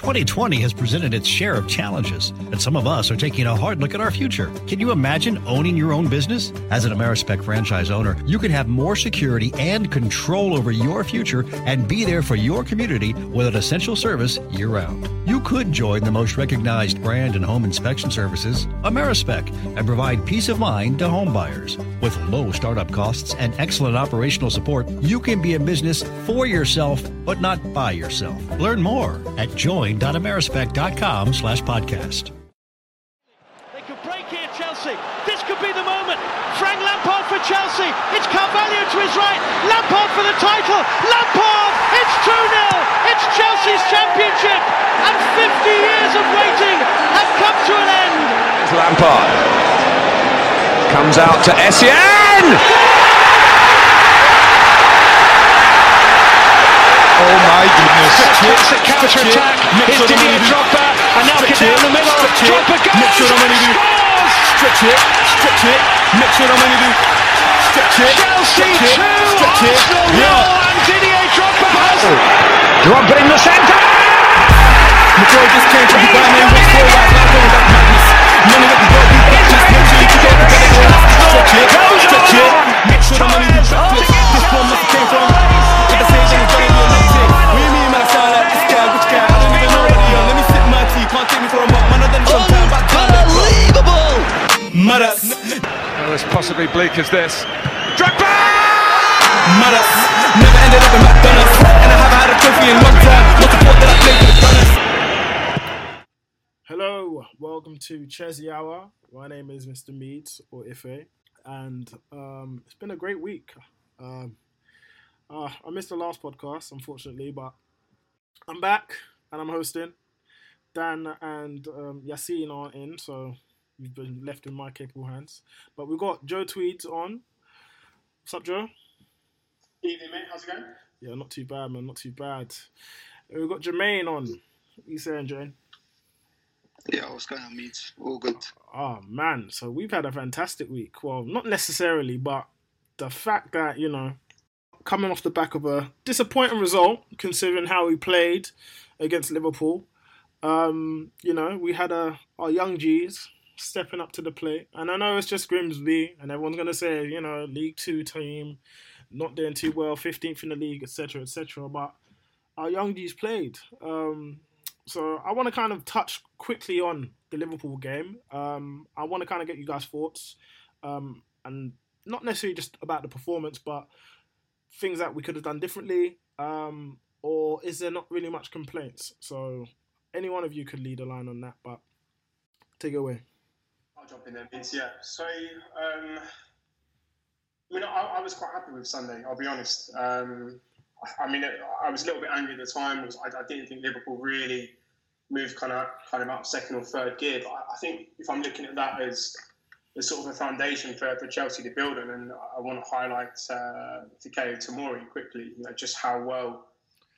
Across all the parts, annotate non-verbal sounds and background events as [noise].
2020 has presented its share of challenges, and some of us are taking a hard look at our future. Can you imagine owning your own business? As an Amerispec franchise owner, you can have more security and control over your future and be there for your community with an essential service year round. You could join the most recognized brand in home inspection services, Amerispec, and provide peace of mind to home buyers. With low startup costs and excellent operational support, you can be a business for yourself, but not by yourself. Learn more at join join.amerispec.com slash podcast. They could break here, Chelsea. This could be the moment. Frank Lampard for Chelsea. It's Carvalho to his right. Lampard for the title. Lampard! It's 2-0. It's Chelsea's championship. And 50 years of waiting have come to an end. It's Lampard. Comes out to Essien! Oh my goodness. Classic counter attack. Here's Didier Drogba. And now get down the middle. Drogba goes. Mix it, Scores! Stretch it, stretch it, mix it, I'm gonna. Stretch it, Chelsea 2, stretch. Arsenal Yeah. 0, and Didier Drogba has oh. Drogba in the centre! McCoy just came from the went for right now, going back madness. None of it can go deep, but just make sure you get it, get it, stretch it, stretch it, possibly bleak as this. Drogba! madas. Never ended up in McDonald's, and I haven't had a trophy in a long time. What the fuck did I play for the Gunners? Hello, welcome to Chessy Hour. My name is Mr. Meeds or Ife, and um, it's been a great week. Um, uh, I missed the last podcast, unfortunately, but I'm back and I'm hosting. Dan and um, Yassine aren't in, so you've been left in my capable hands. But we've got Joe Tweeds on. What's up, Joe? Evening, mate. How's it going? Yeah, not too bad, man. Not too bad. And We've got Jermaine on. What you saying, Jermaine? Yeah, what's going on, mate? All good. Oh man, so we've had a fantastic week. Well, not necessarily, but the fact that, you know, coming off the back of a disappointing result, considering how we played against Liverpool, um, you know, we had a, our young G's stepping up to the plate. And I know it's just Grimsby, and everyone's to say, you know, League Two team, not doing too well, 15th in the league, etc., etc. But our young G's played. Um, so I want to kind of touch quickly on the Liverpool game. Um, I want to kind of get you guys' thoughts, um, and not necessarily just about the performance, but things that we could have done differently, um, or is there not really much complaints? So any one of you could lead a line on that, but take it away. Jump in there, Vince. Yeah. So, um, I mean, I, I was quite happy with Sunday. I'll be honest. Um, I, I mean, I was a little bit angry at the time because I, I didn't think Liverpool really moved kind of kind of out second or third gear. But I, think if I'm looking at that as as sort of a foundation for, for Chelsea to build on, and I want to highlight uh, Fikayo Tomori quickly. You know, just how well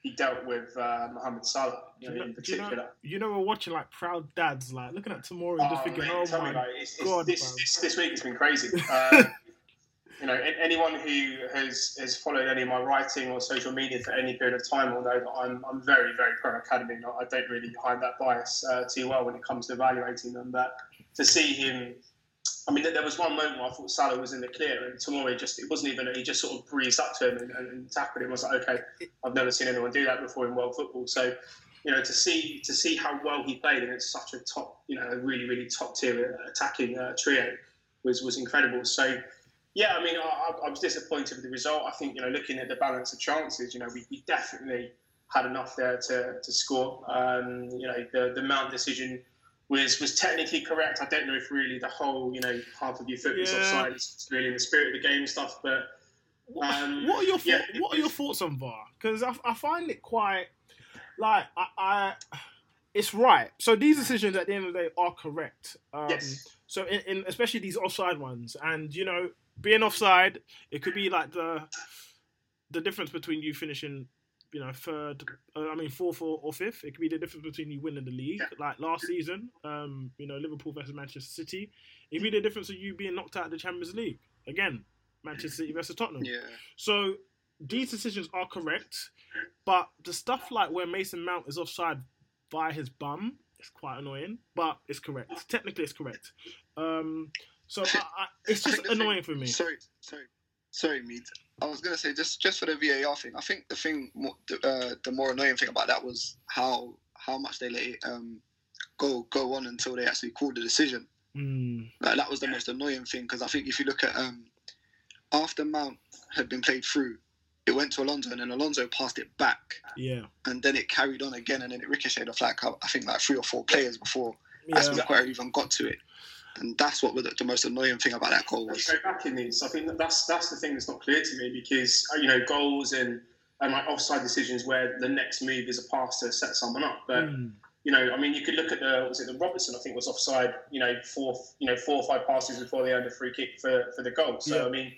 he dealt with uh, Mohamed Salah. You know, you in know, you particular. know, you know, we're watching like proud dads, like looking at Tomori and just Oh, thinking, mate, oh tell me my. It's, it's, god, this, this, this week has been crazy. Uh, [laughs] you know, anyone who has has followed any of my writing or social media for any period of time will know that I'm, I'm very, very pro academy. I I don't really hide that bias uh, too well when it comes to evaluating them. But to see him, I mean, there- was one moment where I thought Salah was in the clear, and Tomori just it wasn't even he just sort of breezed up to him and, and, and tackled him. I was like, okay, I've never seen anyone do that before in world football. So you know, to see to see how well he played against such a top, you know, a really really top tier attacking uh, trio was was incredible. So. Yeah, I mean, I, I- I was disappointed with the result. I think, you know, looking at the balance of chances, you know, we, we definitely had enough there to, to score. Um, you know, the, the Mount decision was was technically correct. I don't know if really the whole, you know, half of your foot is Yeah. offside. It's really in the spirit of the game stuff. But um, what are your yeah, what are your thoughts on VAR? Because I, I find it quite like I, I it's right. So these decisions at the end of the day are correct. Um, Yes. So in, in especially these offside ones, and you know, being offside, it could be like the the difference between you finishing, you know, third. Uh, I mean, fourth or, or fifth. It could be the difference between you winning the league, Yeah. like last season. Um, you know, Liverpool versus Manchester City. It could be the difference of you being knocked out of the Champions League again. Manchester City versus Tottenham. Yeah. So these decisions are correct, but the stuff like where Mason Mount is offside via his bum is quite annoying. But it's correct. Technically, it's correct. Um, so I, I, it's just the thing- annoying for me. Sorry, sorry, sorry, Mead. I was gonna say just just for the VAR thing. I think the thing, the, uh, the more annoying thing about that was how how much they let it um, go go on until they actually called the decision. Mm, Like that was the most annoying thing because I think if you look at um, after Mount had been played through, it went to Alonso and then Alonso passed it back yeah, and then it carried on again and then it ricocheted off like I think like three or four players before yeah, as Maguire even got to it. And that's what was the, the most annoying thing about that goal was. go back in these, I think that that's that's the thing that's not clear to me because uh, you know goals and and like offside decisions where the next move is a pass to set someone up. But Mm, you know, I mean, you could look at the was it the Robertson? I think was offside. You know, four you know four or five passes before they earned a free kick for, for the goal. So Yeah. I mean,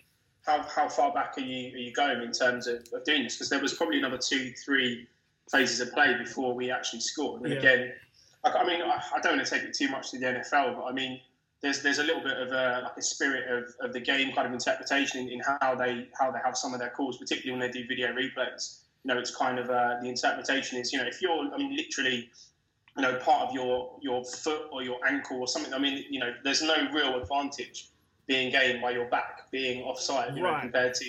how, how far back are you are you going in terms of, of doing this? Because there was probably another two three phases of play before we actually scored. And Yeah. again, I, I mean, I, I don't want to take it too much to the NFL, but I mean. There's, there's a little bit of a like a spirit of, of the game kind of interpretation in, in how they how they have some of their calls, particularly when they do video replays. You know, it's kind of uh, the interpretation is you know if you're I mean literally you know, part of your your foot or your ankle or something. I mean, you know, there's no real advantage being gained by your back being offside, you know, compared to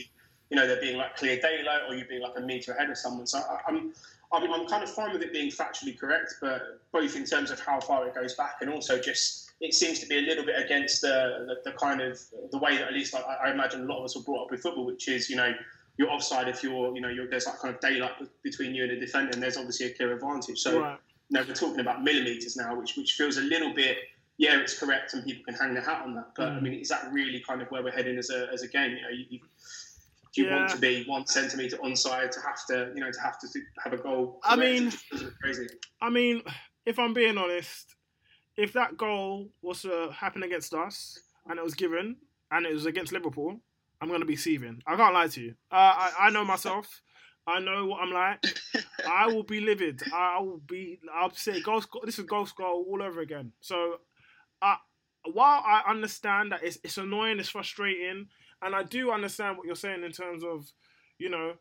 you know there being like clear daylight or you being like a meter ahead of someone. So I, I'm. I'm, I'm kind of fine with it being factually correct, but both in terms of how far it goes back and also just it seems to be a little bit against the, the, the kind of the way that at least I, I imagine a lot of us were brought up with football, which is you know you're offside if you're you know you're, there's that kind of daylight between you and the defender, and there's obviously a clear advantage. So right. you know, we're talking about millimeters now, which which feels a little bit. Yeah, it's correct, and people can hang their hat on that. But I Mm. mean, is that really kind of where we're heading as a, as a game? You know, you, you, do you want to be one centimeter onside to have to, you know, to have to have a goal? I mean- It just feels a bit crazy. I mean, if I'm being honest, if that goal was to happen against us and it was given and it was against Liverpool, I'm gonna be seething. I can't lie to you. Uh, I I know myself. [laughs] I know what I'm like. I will be livid. I will be. I'll say ghost. This is ghost goal all over again. So, uh, while I understand that it's it's annoying, it's frustrating, and I do understand what you're saying in terms of, you know,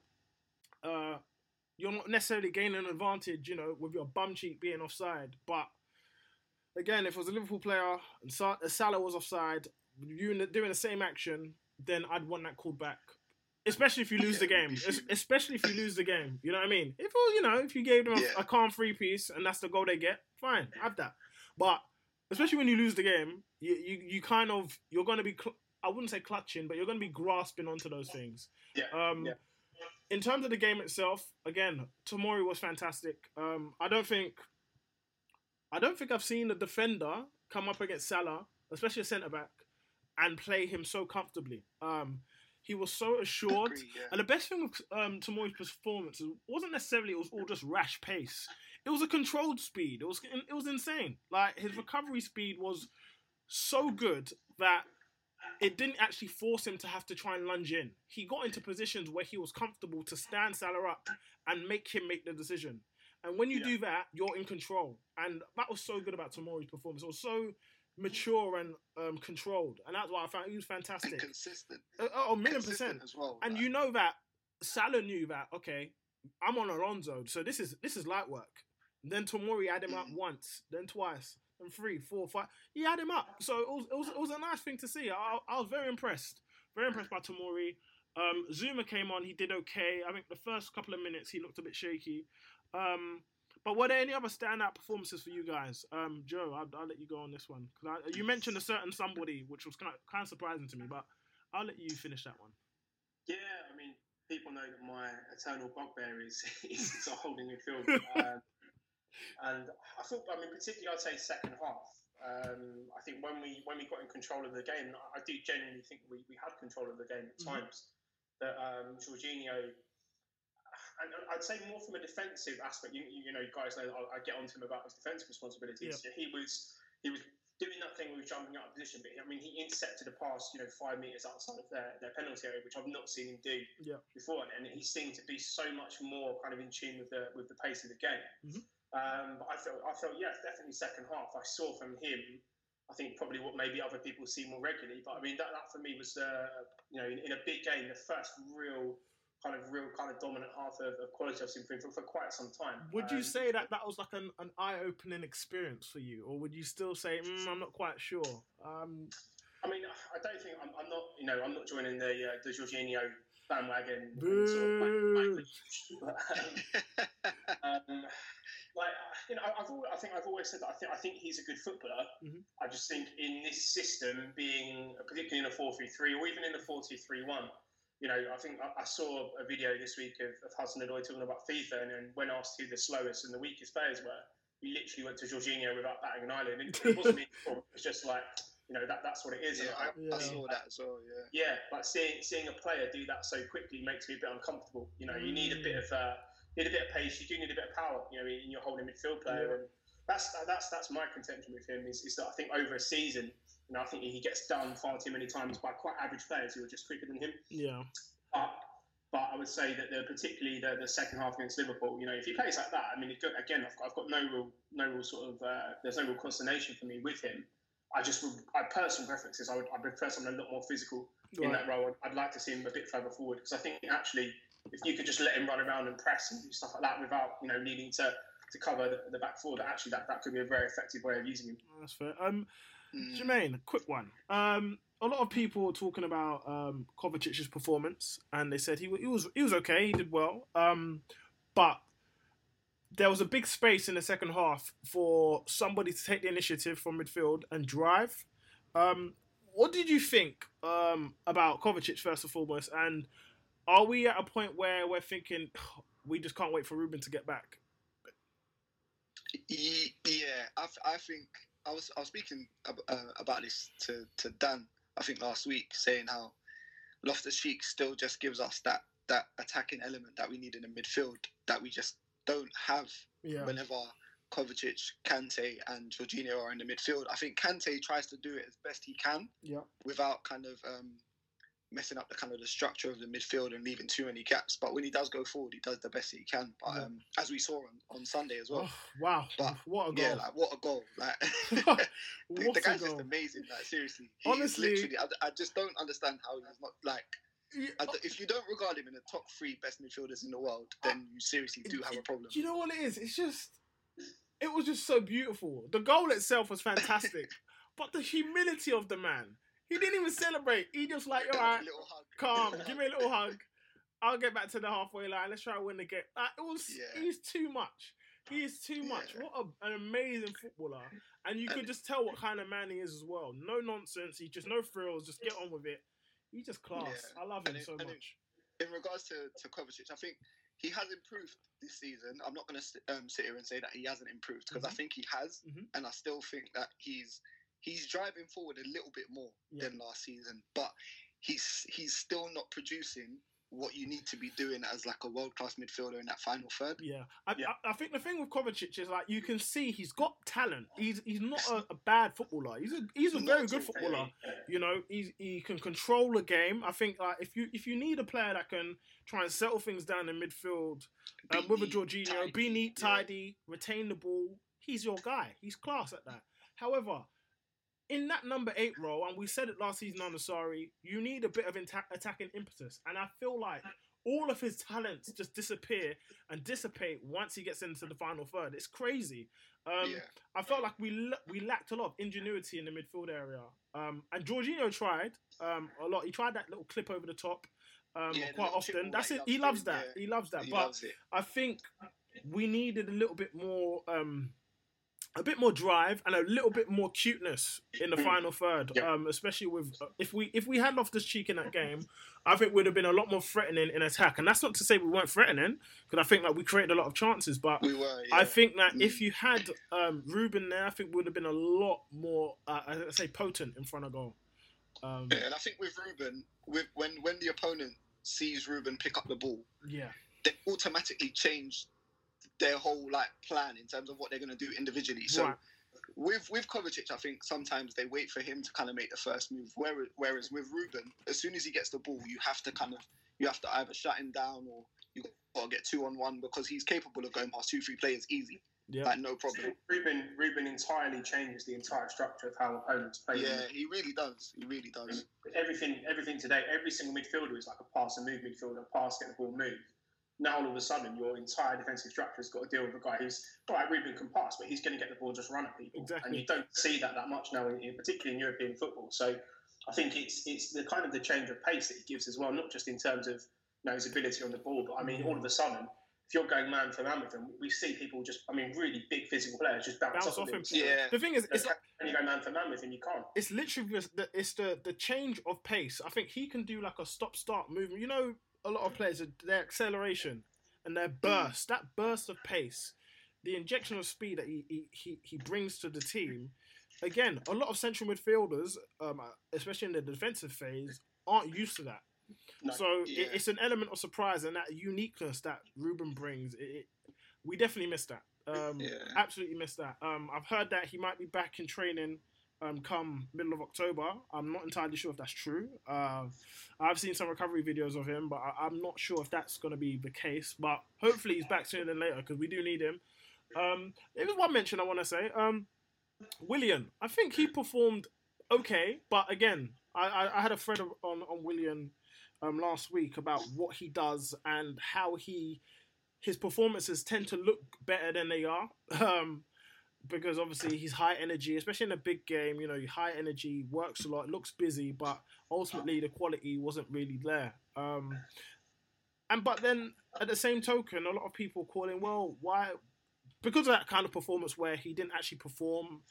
uh, you're not necessarily gaining an advantage, you know, with your bum cheek being offside. But again, if it was a Liverpool player and Sa- Salah was offside, doing the same action, then I'd want that called back. Especially if you lose the game. Especially if you lose the game. You know what I mean? If you know, if you gave them a, a calm free piece and that's the goal they get, fine, have that. But especially when you lose the game, you you, you kind of you're going to be cl- I wouldn't say clutching, but you're going to be grasping onto those things. Yeah. Um, yeah. In terms of the game itself, again, Tomori was fantastic. Um, I don't think, I don't think I've seen a defender come up against Salah, especially a centre back, and play him so comfortably. Um, he was so assured, yeah. and the best thing with um, Tomori's performance wasn't necessarily it was all just rash pace. It was a controlled speed. It was it was insane. Like his recovery speed was so good that it didn't actually force him to have to try and lunge in. He got into positions where he was comfortable to stand Salah up and make him make the decision. And when you do that, you're in control. And that was so good about Tomori's performance. It was so mature and um, controlled. And that's why I found he was and fantastic. consistent. Uh, oh, a million Consistent percent. as well. And like- you know that Salah knew that, okay, I'm on Alonso, so this is this is light work. Then Tomori had him up once, then twice, then three, four, five. He had him up. So it was, it was, it was a nice thing to see. I, I was very impressed. Very impressed by Tomori. Um, Zuma came on, he did okay. I think the first couple of minutes he looked a bit shaky. Um, but were there any other standout performances for you guys? Um, Joe, I'll, I'll let you go on this one. 'Cause I, you mentioned a certain somebody, which was kind of, kind of surprising to me, but I'll let you finish that one. Yeah, I mean, people know that my eternal bugbear [laughs] is is a holding midfield. Um, [laughs] and I thought, I mean, particularly, I'd say second half. Um, I think when we when we got in control of the game, I do genuinely think we, we had control of the game at Mhm. times. That um, Jorginho, I'd say more from a defensive aspect. You, you know, you guys know that I, I get onto him about his defensive responsibilities. He was he was doing that thing with jumping out of position, but I mean, he intercepted a pass, you know, five meters outside of their, their penalty area, which I've not seen him do Yeah. before, and he seemed to be so much more kind of in tune with the with the pace of the game. Mhm. Um, but I felt, I felt, yeah, definitely second half. I saw from him, I think probably what maybe other people see more regularly. But I mean, that, that for me was, uh, you know, in, in a big game, the first real kind of real kind of dominant half of, of quality I've seen for, for quite some time. Would you Um, say that that was like an, an eye opening experience for you, or would you still say, mm, I'm not quite sure? Um, I mean, I don't think I'm, I'm not, you know, I'm not joining the uh, the Jorginho bandwagon. and sort of like, like, [laughs] um, like you know, I've always, I think I've always said that I think I think he's a good footballer. Mhm. I just think in this system, being particularly in a four-three-three or even in a four-two-three-one, you know, I think I, I saw a video this week of, of Hudson Odoi talking about FIFA, and then when asked who the slowest and the weakest players were, he literally went to Jorginho without batting an eyelid. And it wasn't me. It was just like, you know, that that's what it is. Yeah, I- I, Yeah. I saw that as well. Yeah. yeah, like seeing seeing a player do that so quickly makes me a bit uncomfortable. You know, you need a bit of uh, need a bit of pace. You do need a bit of power. You know, in your holding midfield player, Yeah. and that's that's that's my contention with him. Is, is that I think over a season, you know, I think he gets done far too many times by quite average players who are just quicker than him. yeah, But but I would say that the, particularly the, the second half against Liverpool, you know, if he plays like that, I mean, again, I've got, I've got no real no real sort of uh, there's no real consternation for me with him. I just would, my personal preferences, I would I prefer someone a lot more physical in Right. that role. I'd like to see him a bit further forward because I think actually, if you could just let him run around and press and do stuff like that without you know needing to, to cover the, the back four, that actually that, that could be a very effective way of using him. that's fair. Um, Mm. Jermaine, quick one. Um, a lot of people were talking about um, Kovacic's performance, and they said he, he was he was okay, he did well. Um, but there was a big space in the second half for somebody to take the initiative from midfield and drive. Um, what did you think um, about Kovacic first and foremost? And are we at a point where we're thinking we just can't wait for Ruben to get back? Yeah, I, I think I was I was speaking ab- uh, about this to, to Dan I think last week, saying how Loftus Cheek still just gives us that that attacking element that we need in the midfield that we just don't have Yeah, whenever Kovacic, Kante, and Jorginho are in the midfield. I think Kante tries to do it as best he can yeah, without kind of um, messing up the kind of the structure of the midfield and leaving too many gaps. But when he does go forward, he does the best he can. But um, as we saw on, on Sunday as well, Oh, wow, But, what a goal! yeah, like what a goal! Like [laughs] [laughs] the, the guy's just amazing. Like seriously, he Honestly- literally, I, I just don't understand how he's not like. Yeah, if you don't regard him in the top three best midfielders in the world, then you seriously do have a problem. Do you know what it is? It's just, it was just so beautiful. The goal itself was fantastic, [laughs] but the humility of the man. He didn't even celebrate. He just like, all right, calm, [laughs] give me a little hug. I'll get back to the halfway line. Let's try and win the game. Like, it was, Yeah. he's too much. He is too much. Yeah. What a, an amazing footballer. And you could just tell what kind of man he is as well. No nonsense. He just no frills. Just get on with it. He's just class. Yeah. I love him And so and much. in regards to, to Kovacic, I think he has improved this season. I'm not going to um, sit here and say that he hasn't improved because I Mhm. think he has, Mhm. and I still think that he's he's driving forward a little bit more Yeah. than last season. But he's he's still not producing what you need to be doing as like a world class midfielder in that final third. Yeah, I, Yeah. I, I think the thing with Kovacic is like you can see he's got talent. He's he's not a, a bad footballer. He's a he's a Not very good all. footballer. You know, he's, he can control the game. I think like if you if you need a player that can try and settle things down in midfield um, Be with a neat, Jorginho, tidy, be neat, yeah. tidy, retain the ball, he's your guy. He's class at that. However, in that number eight role, and we said it last season on the sorry, you need a bit of inta- attacking impetus, and I feel like all of his talents just disappear and dissipate once he gets into the final third. It's crazy. Um, Yeah. I felt like we l- we lacked a lot of ingenuity in the midfield area. Um, and Jorginho tried um, a lot. He tried that little clip over the top um, Yeah, quite often. That's it. he loves that. yeah. He loves that. He but loves it. I think we needed a little bit more um, a bit more drive and a little bit more cuteness in the final third. Yeah. Um, especially with uh, if we if we had Loftus Cheek in that game, I think we'd have been a lot more threatening in attack. And that's not to say we weren't threatening, because I think like we created a lot of chances. But We were, yeah. I think that if you had um, Ruben there, I think we would have been a lot more, uh, I say, potent in front of goal. Um, Yeah, and I think with Ruben, with when when the opponent sees Ruben pick up the ball, yeah, they automatically change their whole like plan in terms of what they're going to do individually. So Right. with with Kovacic, I think sometimes they wait for him to kind of make the first move. Whereas, whereas with Ruben, as soon as he gets the ball, you have to kind of you have to either shut him down or you got to get two on one because he's capable of going past two three players easy, yeah. like no problem. Ruben Ruben entirely changes the entire structure of how opponents play. Yeah, he really does. He really does. Everything everything today, every single midfielder is like a pass and move midfielder, pass, get the ball, move. Now all of a sudden your entire defensive structure has got to deal with a guy who's all right, Ruben can pass, but he's going to get the ball, just run at people. Exactly. And you don't see that that much now, in, particularly in European football. So I think it's it's the kind of the change of pace that he gives as well, not just in terms of you know, his ability on the ball, but I mean all of a sudden. If you're going man for man with him, we see people just, I mean, really big physical players just bounce, Bounce off, off him. him. Yeah. The thing is, it's when you go man for man with him, you can't. it's literally just the, it's the the change of pace. I think he can do like a stop start movement. You know, a lot of players their acceleration and their burst, that burst of pace, the injection of speed that he he, he, brings to the team. Again, a lot of central midfielders, um, especially in the defensive phase, aren't used to that. No. So it, it's an element of surprise and that uniqueness that Ruben brings. It, it, we definitely missed that. Um, Yeah. Absolutely missed that. Um, I've heard that he might be back in training um, come middle of October. I'm not entirely sure if that's true. Uh, I've seen some recovery videos of him, but I, I'm not sure if that's going to be the case. But hopefully he's back sooner than later because we do need him. Um, there was one mention I want to say. Um, Willian, I think he performed okay, but again, I, I, I had a thread on on Willian um, last week about what he does and how he his performances tend to look better than they are. [laughs] Um, because obviously he's high energy, especially in a big game. You know, high energy, works a lot, looks busy, but ultimately the quality wasn't really there. Um, and but then at the same token, a lot of people calling, well, why? Because of that kind of performance where he didn't actually perform,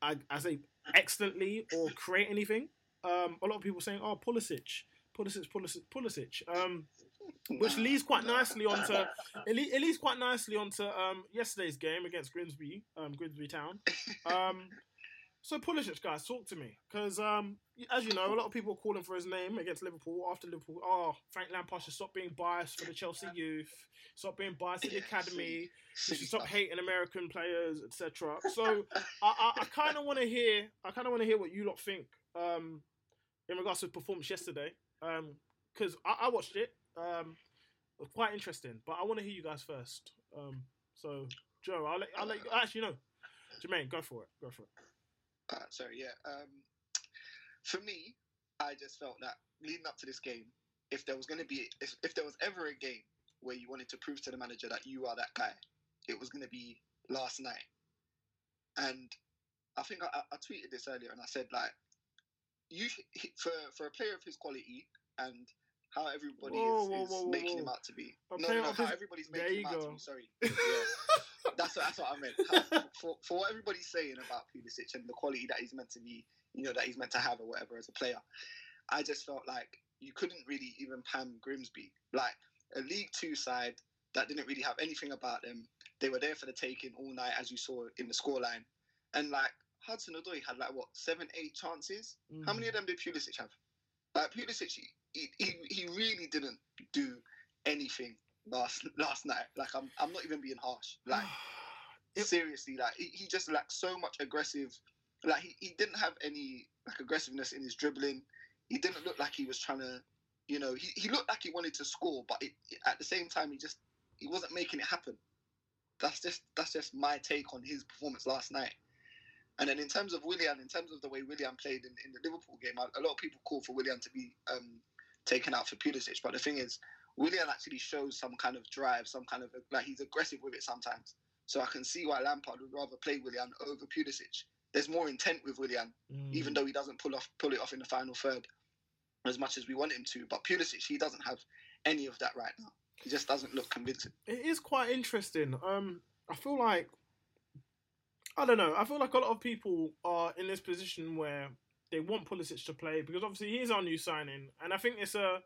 I, I say excellently or create anything. Um, a lot of people saying, oh, Pulisic, Pulisic, Pulisic, Pulisic. Um, which leads quite nicely onto it, le- it leads quite nicely onto um, yesterday's game against Grimsby, um, Grimsby Town. Um, so Pulisic, guys, talk to me because, um, as you know, a lot of people are calling for his name against Liverpool after Liverpool. Oh, Frank Lampard should stop being biased for the Chelsea youth, stop being biased to the academy, should stop hating American players, etc. So I, I, I kind of want to hear, I kind of want to hear what you lot think um, in regards to his performance yesterday because I, I watched it. Um, quite interesting, but I want to hear you guys first. Um, so, Joe, I'll let, I'll let you, actually, no. Jermaine, go for it. Go for it. Uh, sorry, yeah. Um, for me, I just felt that leading up to this game, if there was going to be, if, if there was ever a game where you wanted to prove to the manager that you are that guy, it was going to be last night. And I think I, I tweeted this earlier, and I said like, you for for a player of his quality and how everybody Whoa, is, whoa, is whoa, making him out to be. No, no, no, how his- everybody's There making you him out to be. Sorry. [laughs] Yeah. that's what that's what I meant. How- for for what everybody's saying about Pulisic and the quality that he's meant to be, you know, that he's meant to have or whatever as a player, I just felt like you couldn't really even pam Grimsby, like a League Two side that didn't really have anything about them. They were there for the taking all night, as you saw in the scoreline, and like Hudson Odoi had like what seven, eight chances. How mm. many of them did Pulisic have? Like Pulisic, he, he, he really didn't do anything last last night. Like I'm I'm not even being harsh. Like [sighs] seriously, like he, he just lacked so much aggressive. Like he, he didn't have any like aggressiveness in his dribbling. He didn't look like he was trying to, you know, he, he looked like he wanted to score, but it, at the same time he just he wasn't making it happen. That's just that's just my take on his performance last night. And then in terms of Willian, in terms of the way Willian played in, in the Liverpool game, a a lot of people call for Willian to be um, taken out for Pulisic. But the thing is, Willian actually shows some kind of drive, some kind of like he's aggressive with it sometimes. So I can see why Lampard would rather play Willian over Pulisic. There's more intent with Willian, even though he doesn't pull off pull it off in the final third as much as we want him to. But Pulisic, he doesn't have any of that right now. He just doesn't look convincing. It is quite interesting. Um, I feel like I don't know. I feel like a lot of people are in this position where they want Pulisic to play because obviously he's our new signing, and I think it's a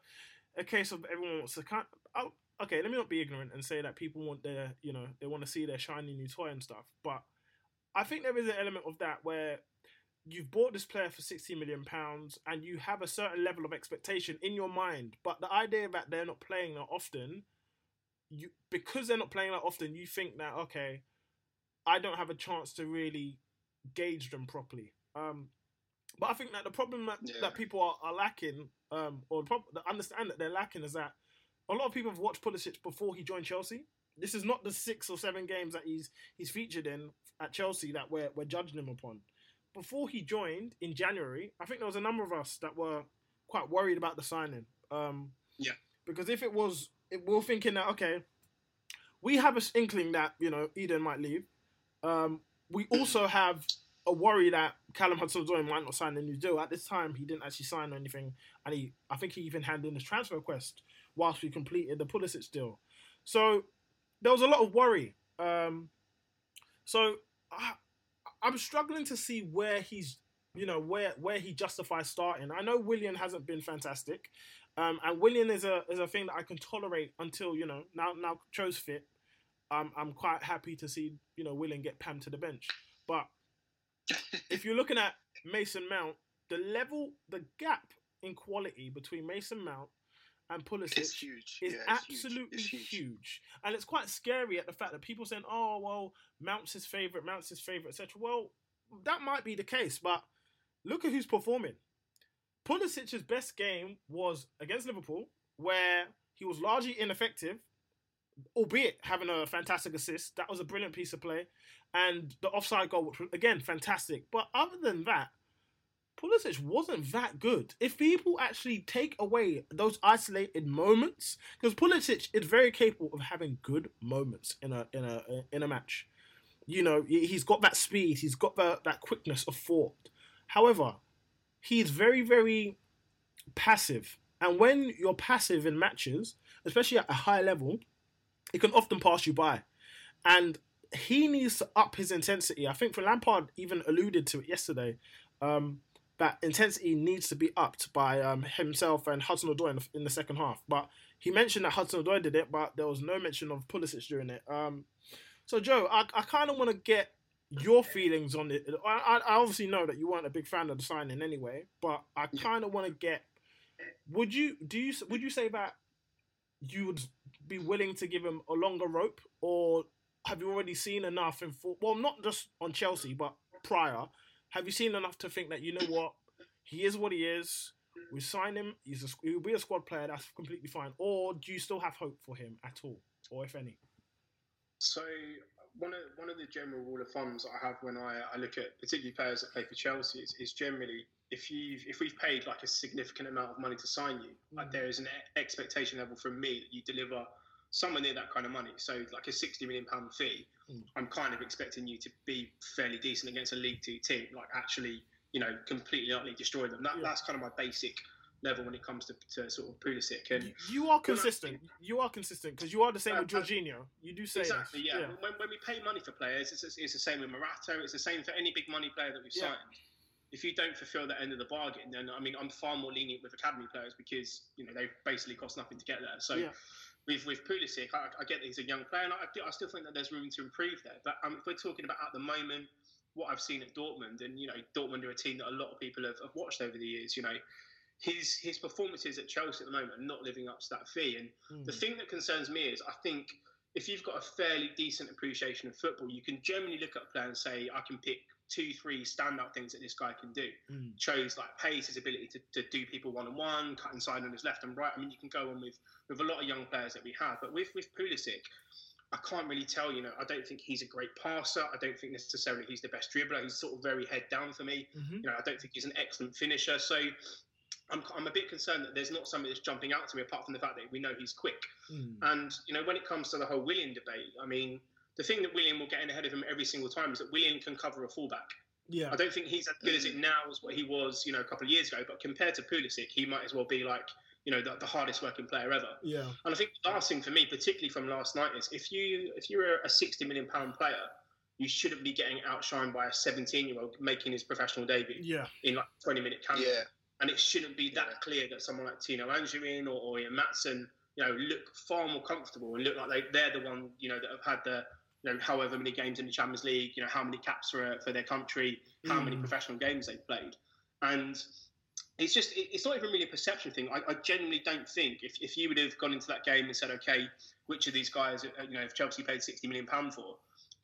a case of everyone wants to. Kind oh, okay, let me not be ignorant and say that people want their, you know, they want to see their shiny new toy and stuff, but I think there is an element of that where you've bought this player for 60 million pounds and you have a certain level of expectation in your mind but the idea that they're not playing that often you because they're not playing that often you think that okay i don't have a chance to really gauge them properly um but i think that the problem that, Yeah. that people are, are lacking um or the prob- understand that they're lacking is that a lot of people have watched Pulisic before he joined Chelsea. This is not the six or seven games that he's he's featured in at Chelsea that we're we're judging him upon. Before he joined in January, I think there was a number of us that were quite worried about the signing. Um, Yeah. Because if it was, it, we're thinking that okay, we have an inkling that you know Eden might leave. Um, we also have a worry that Callum Hudson-Odoi might not sign a new deal. At this time, he didn't actually sign anything, and he, I think he even handed in his transfer request whilst we completed the Pulisic deal. So there was a lot of worry. Um, so I, I'm struggling to see where he's, you know, where where he justifies starting. I know Willian hasn't been fantastic, um, and Willian is a is a thing that I can tolerate until you know now now Cho's fit. Um, I'm quite happy to see you know Willian get Pam to the bench, but if you're looking at Mason Mount, the level, the gap in quality between Mason Mount and Pulisic It's huge. is Yeah, it's huge. absolutely It's huge. huge. and it's quite scary at the fact that people saying, "Oh, well, Mount's his favorite, Mount's his favorite, etc." Well, that might be the case, but look at who's performing. Pulisic's best game was against Liverpool, where he was largely ineffective, albeit having a fantastic assist. That was a brilliant piece of play, and the offside goal, which was again fantastic. But other than that, Pulisic wasn't that good. If people actually take away those isolated moments, because Pulisic is very capable of having good moments in a in a in a match. You know, he- he's got that speed, he's got that that quickness of thought. However, he's very very passive, and when you're passive in matches, especially at a high level, it can often pass you by. And he needs to up his intensity. I think for Lampard even alluded to it yesterday. Um, that intensity needs to be upped by um, himself and Hudson Odoi in the, in the second half. But he mentioned that Hudson Odoi did it, but there was no mention of Pulisic during it. Um, so Joe, I, I kind of want to get your feelings on it. I, I, I obviously know that you weren't a big fan of the signing anyway, but I kind of want to get. Would you do you would you say that you would be willing to give him a longer rope, or have you already seen enough in full? Well, not just on Chelsea, but prior. Have you seen enough to think that you know what he is what he is? We sign him. He's a, he'll be a squad player. That's completely fine. Or do you still have hope for him at all, or if any? So one of one of the general rule of thumbs I have when I, I look at particularly players that play for Chelsea is, is generally if you if we've paid like a significant amount of money to sign you, like mm. there is an expectation level from me that you deliver somewhere near that kind of money. So like a sixty million pound fee, I'm kind of expecting you to be fairly decent against a League Two team, like actually you know completely utterly destroy them. That, That's kind of my basic level when it comes to, to sort of Pulisic and. You are consistent. You are consistent because you are the same with Uh, uh, Jorginho. You do say Exactly, this. yeah. When, when we pay money for players, it's, it's the same with Morata. It's the same for any big money player that we've Yeah. signed. If you don't fulfil that end of the bargain, then I mean, I'm far more lenient with academy players because you know they've basically cost nothing to get there. So. Yeah. With, with Pulisic, I, I get that he's a young player, and I, I still think that there's room to improve there. But um, if we're talking about at the moment, what I've seen at Dortmund, and you know, Dortmund are a team that a lot of people have, have watched over the years. You know, his his performances at Chelsea at the moment are not living up to that fee. And the thing that concerns me is I think if you've got a fairly decent appreciation of football, you can generally look at a player and say, I can pick two, three standout things that this guy can do. Mm. Chose like pace, his ability to, to do people one on one, cut inside on his left and right. I mean, you can go on with, with a lot of young players that we have. But with, with Pulisic, I can't really tell. You know, I don't think he's a great passer. I don't think necessarily he's the best dribbler. He's sort of very head down for me. Mm-hmm. You know, I don't think he's an excellent finisher. So I'm, I'm a bit concerned that there's not something that's jumping out to me apart from the fact that we know he's quick. Mm. And you know, when it comes to the whole Willian debate, I mean, the thing that Willian will get in ahead of him every single time is that Willian can cover a fullback. Yeah. I don't think he's as good as it now as what he was, you know, a couple of years ago. But compared to Pulisic, he might as well be like, you know, the, the hardest working player ever. Yeah. And I think the last thing for me, particularly from last night, is if you if you're a 60 million pound player, you shouldn't be getting outshined by a 17 year old making his professional debut Yeah. in like 20 minute camp. Yeah. And it shouldn't be that clear that someone like Tino Anjorin or, or Ian Maatsen, you know, look far more comfortable and look like they, they're the one, you know, that have had the, you know, however many games in the Champions League, you know, how many caps for, for their country, how many professional games they've played. And it's just, it's not even really a perception thing. I, I genuinely don't think if, if you would have gone into that game and said, okay, which of these guys, uh, you know, if Chelsea paid 60 million pound for,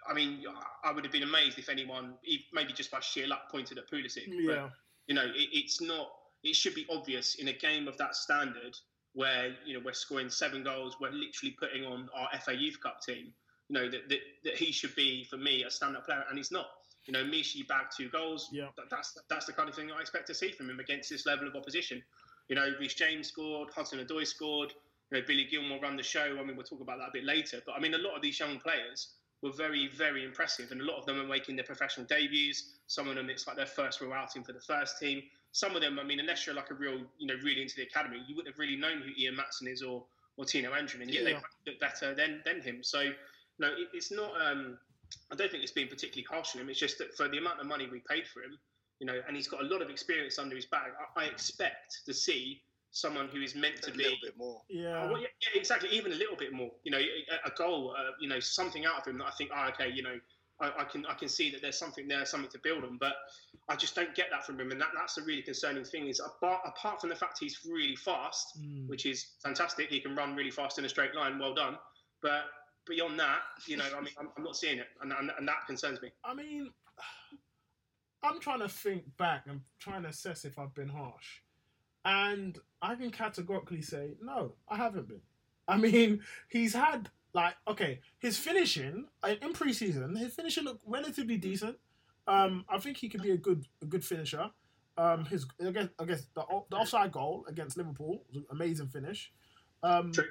I mean, I would have been amazed if anyone, maybe just by sheer luck, pointed at Pulisic. But, Yeah. you know, it, it's not. It should be obvious in a game of that standard, where you know we're scoring seven goals, we're literally putting on our FA Youth Cup team. You know that that, that he should be for me a stand-up player, and he's not. You know, Michy bagged two goals. Yeah. That- that's that's the kind of thing I expect to see from him against this level of opposition. You know, Reece James scored, Hudson Odoi scored. You know, Billy Gilmour ran the show. I mean, we'll talk about that a bit later. But I mean, a lot of these young players were very, very impressive, and a lot of them are making their professional debuts. Some of them, it's like their first real outing for the first team. Some of them, I mean, unless you're like a real, you know, really into the academy, you wouldn't have really known who Ian Maatsen is or or Tino Andrew, and yet Yeah. they look better than than him. So, no, it, it's not. Um, I don't think it's been particularly harsh on him. It's just that for the amount of money we paid for him, you know, and he's got a lot of experience under his bag. I, I expect to see someone who is meant to A be a little bit more. Yeah. Oh, well, yeah, yeah, exactly. Even a little bit more. You know, a, a goal. Uh, you know, something out of him that I think, oh, okay, you know, I, I can I can see that there's something there, something to build on. But I just don't get that from him, and that, that's the really concerning thing. Is apart, apart from the fact he's really fast, Mm. which is fantastic. He can run really fast in a straight line. Well done. But beyond that, you know, I mean, I'm, I'm not seeing it, and, and, and that concerns me. I mean, I'm trying to think back and trying to assess if I've been harsh. And I can categorically say, no, I haven't been. I mean, he's had, like, okay, his finishing uh, in preseason, his finishing looked relatively decent. Um, I think he could be a good a good finisher. Um, his I guess, I guess the, the offside goal against Liverpool was an amazing finish. Um, True.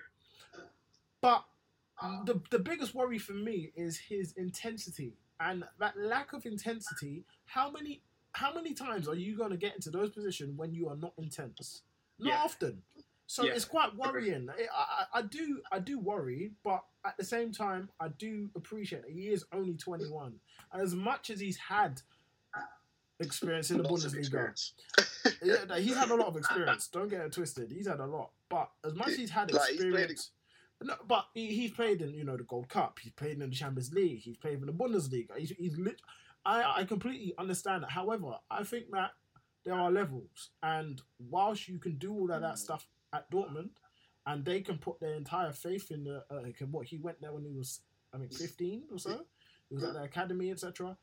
but Um, the the biggest worry for me is his intensity and that lack of intensity. How many how many times are you going to get into those positions when you are not intense? Not Yeah. often. So Yeah. it's quite worrying. I, I, I do I do worry, but at the same time, I do appreciate that he is only 21, and as much as he's had experience in the Lots Bundesliga, experience. yeah, he's had a lot of experience. Don't get it twisted. He's had a lot, but as much as he's had Like, he's experience, no, but he, he's played in you know the Gold Cup. He's played in the Champions League. He's played in the Bundesliga. He's, he's lit. I I completely understand that. However, I think that there are levels, and whilst you can do all of that stuff at Dortmund, and they can put their entire faith in the uh, what he went there when he was I mean 15 or so. He was at the academy, etc.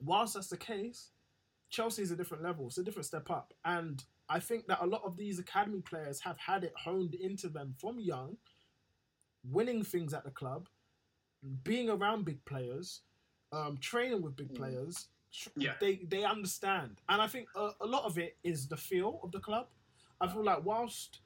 Whilst that's the case, Chelsea is a different level. It's a different step up. And I think that a lot of these academy players have had it honed into them from young, winning things at the club, being around big players, um, training with big players. Yeah. They they understand. And I think a, a lot of it is the feel of the club. I feel like whilst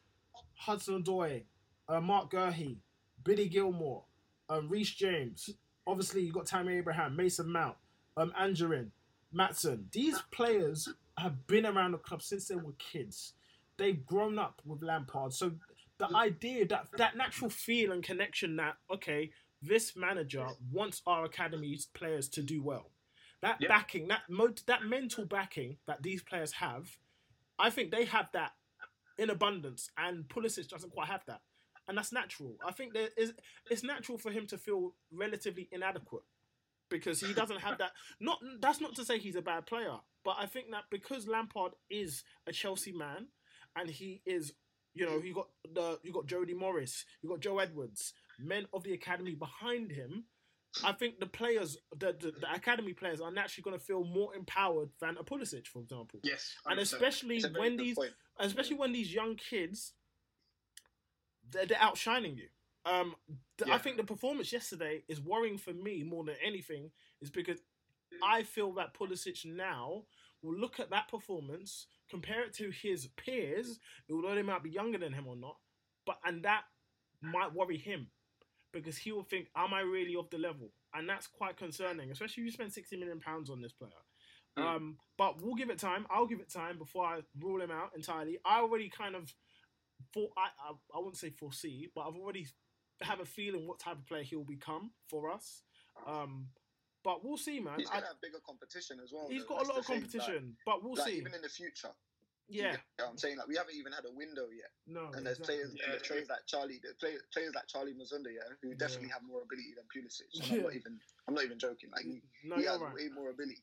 Hudson Odoi, uh, Marc Guehi, Billy Gilmour, um, Reece James, obviously you've got Tammy Abraham, Mason Mount, um, Anjorin, Maatsen. These players have been around the club since they were kids. They've grown up with Lampard. So the idea that that natural feel and connection that okay, this manager wants our academy players to do well. That Yeah. backing, that mo- that mental backing that these players have, I think they have that in abundance, and Pulisic doesn't quite have that, and that's natural. I think there is it's natural for him to feel relatively inadequate because he doesn't have that. [laughs] Not that's not to say he's a bad player, but I think that because Lampard is a Chelsea man, and he is, you know, you got the you got Jody Morris, you got Joe Edwards, men of the academy behind him. I think the players, the, the, the academy players, are naturally going to feel more empowered than a Pulisic, for example. Yes, and especially It's a very when these, point. especially when these young kids, they're, they're outshining you. Um, th- I think the performance yesterday is worrying for me more than anything, is because I feel that Pulisic now will look at that performance, compare it to his peers, although they might be younger than him or not, but and that might worry him because he will think, "Am I really of the level?" And that's quite concerning, especially if you spend sixty million pounds on this player. Um, but we'll give it time. I'll give it time before I rule him out entirely. I already kind of, for I, I I wouldn't say foresee, but I've already have a feeling what type of player he'll become for us. Um, But we'll see, man. He's I- gonna have bigger competition as well. he's though. got a lot of competition, like- but we'll like, see. even in the future. yeah, You get what I'm saying like we haven't even had a window yet, no, and there's exactly. players, Yeah, and there's true. players like Charlie, there's players, players like Charlie Musonda, yeah, who definitely have more ability than Pulisic. And I'm not even, I'm not even joking. Like he, No, he has right. way more ability.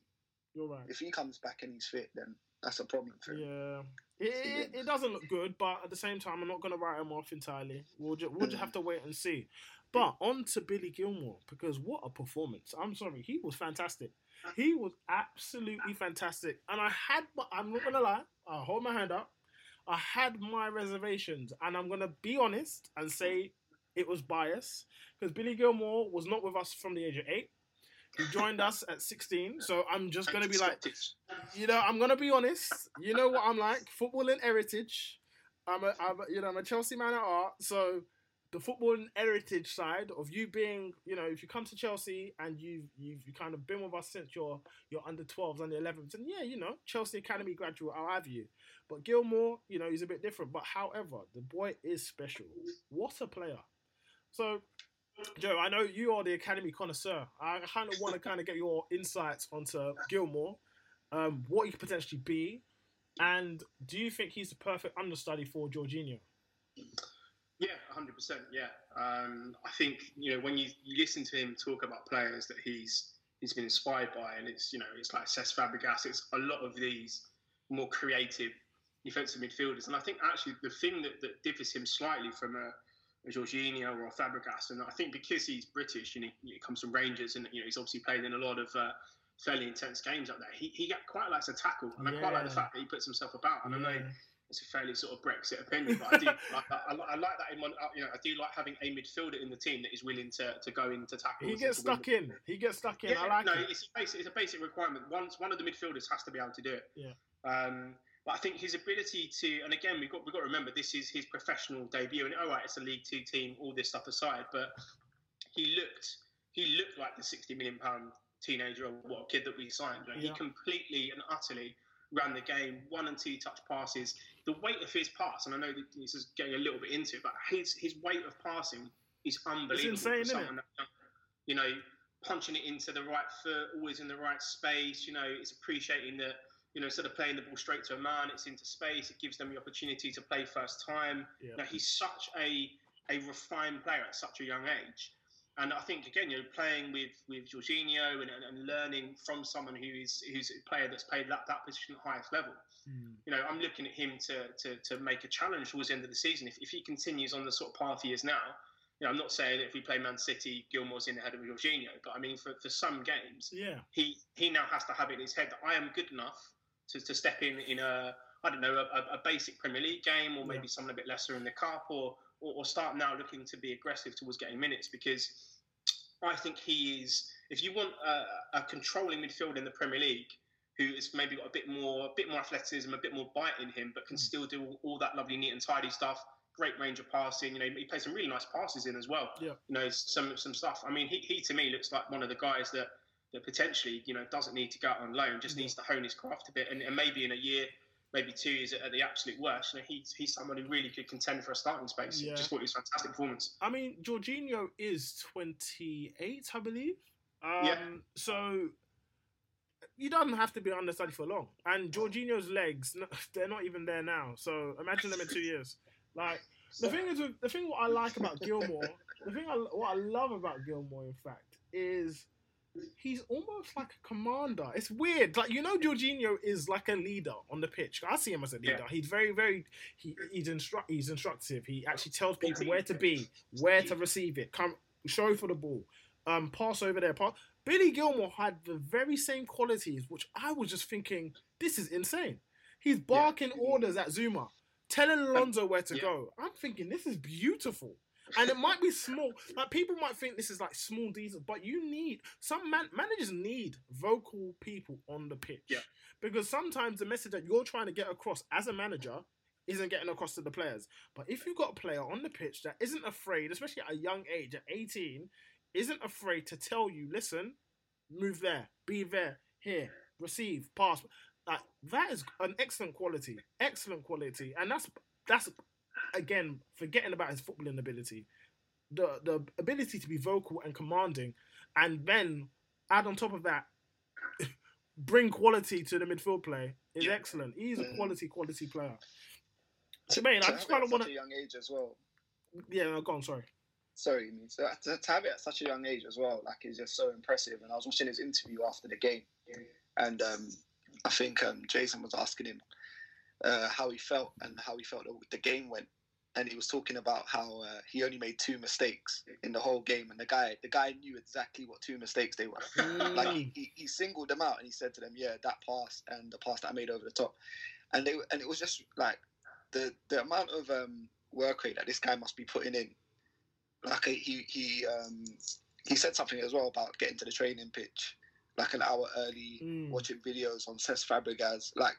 You're right. If he comes back and he's fit, then that's a problem for him. Yeah, it, it, it doesn't look good, but at the same time, I'm not going to write him off entirely. We'll just, we'll just hmm. have to wait and see. But on to Billy Gilmour because what a performance! I'm sorry, he was fantastic. He was absolutely fantastic, and I had. my- I'm not to lie. I'll hold my hand up. I had my reservations, and I'm to be honest and say it was bias because Billy Gilmour was not with us from the age of eight. He joined us at 16, so I'm just to be like, you know, I'm gonna be honest. You know what I'm like. Football and heritage. I'm a, I'm a, you know, I'm a Chelsea man at heart. So the football heritage side of you being, you know, if you come to Chelsea and you've you've you kind of been with us since your your under 12s, under 11s, and yeah, you know, Chelsea Academy graduate, I'll have you. But Gilmour, you know, he's a bit different. But however, the boy is special. What a player. So Joe, I know you are the academy connoisseur. I kind of want to kind of get your insights onto Gilmour, um, what he could potentially be, and do you think he's the perfect understudy for Jorginho? Yeah, hundred percent. Yeah, um, I think you know when you, you listen to him talk about players that he's he's been inspired by, and it's you know it's like Cesc Fabregas. It's a lot of these more creative defensive midfielders, and I think actually the thing that, that differs him slightly from a, a Jorginho or a Fabregas, and I think because he's British and he, he comes from Rangers, and you know he's obviously played in a lot of uh, fairly intense games up there. He, he quite likes to tackle, and I quite like the fact that he puts himself about. And I know Yeah. It's a fairly sort of Brexit opinion, but I do [laughs] like. I, I like that in one. uh, You know, I do like having a midfielder in the team that is willing to, to go into tackles. He gets stuck the- in. He gets stuck in. Yeah, I like no, it. it's a basic. It's a basic requirement. Once one of the midfielders has to be able to do it. Yeah. Um, but I think his ability to, and again, we've got we've got to remember this is his professional debut, and all right, it's a League Two team, all this stuff aside, but he looked he looked like the sixty million pound teenager or what kid that we signed. Like, Yeah. He completely and utterly ran the game, one and two touch passes. The weight of his pass, and I know that this is getting a little bit into it, but his his weight of passing is unbelievable. insane, isn't it? that- you know, punching it into the right foot, always in the right space. You know, it's appreciating that. You know, instead of playing the ball straight to a man, it's into space. It gives them the opportunity to play first time. Yeah. Now, he's such a a refined player at such a young age, and I think again, you know, playing with with Jorginho and, and, learning from someone who is who's a player that's played that, that position at the highest level. Hmm. You know, I'm looking at him to, to to make a challenge towards the end of the season. If, if he continues on the sort of path he is now, you know, I'm not saying that if we play Man City, Gilmour's in ahead of Jorginho, but I mean, for, for some games, Yeah. he he now has to have it in his head that I am good enough to, to step in in a I don't know a, a basic Premier League game or maybe Yeah. someone a bit lesser in the cup or, or or start now looking to be aggressive towards getting minutes because I think he is if you want a, a controlling midfield in the Premier League who has maybe got a bit more a bit more athleticism a bit more bite in him but can hmm. still do all, all that lovely neat and tidy stuff great range of passing you know he plays some really nice passes in as well Yeah. you know some some stuff I mean he, he to me looks like one of the guys that that potentially, you know, doesn't need to go out on loan, just needs to hone his craft a bit. And, and maybe in a year, maybe two years at the absolute worst, you know, he's, he's someone who really could contend for a starting space. Yeah. Just thought it was fantastic performance. I mean, Jorginho is 28, I believe. Um, Yeah. So you don't have to be understudy for long. And Jorginho's legs, [laughs] they're not even there now. So imagine them in two years. Like the thing is, the thing what I like about Gilmour, the thing I, what I love about Gilmour, in fact, is he's almost like a commander. It's weird. Like you know, Jorginho is like a leader on the pitch. I see him as a leader. Yeah. He's very, very. He, he's instru- He's instructive. He actually tells people where to be, where to receive it. Come, show for the ball. Um, pass over there. Pass. Billy Gilmour had the very same qualities, which I was just thinking, this is insane. He's barking orders at Zouma, telling Alonso where to Yeah. go. I'm thinking this is beautiful. And it might be small. Like people might think this is like small details, but you need some man, managers need vocal people on the pitch Yeah. because sometimes the message that you're trying to get across as a manager isn't getting across to the players. But if you've got a player on the pitch that isn't afraid, especially at a young age, at 18, isn't afraid to tell you, listen, move there, be there, here, receive, pass. Like that is an excellent quality, excellent quality, and that's that's again forgetting about his footballing ability, the the ability to be vocal and commanding, and then add on top of that, [laughs] bring quality to the midfield play is Yeah. excellent. He's a Mm. quality, quality player. Jermaine, I just kind of want to. young age as well. Yeah, no, go on. Sorry. Sorry, me. So to, to have it at such a young age as well, like, is just so impressive. And I was watching his interview after the game, and um, I think um, Jason was asking him uh, how he felt and how he felt the, game went, and he was talking about how uh, he only made two mistakes in the whole game, and the guy, the guy knew exactly what two mistakes they were. [laughs] like he, he, he singled them out and he said to them, "Yeah, that pass and the pass that I made over the top," and they and it was just like the the amount of um, work rate that this guy must be putting in. Like he he um, he said something as well about getting to the training pitch like an hour early, Mm. watching videos on Cesc Fabregas. Like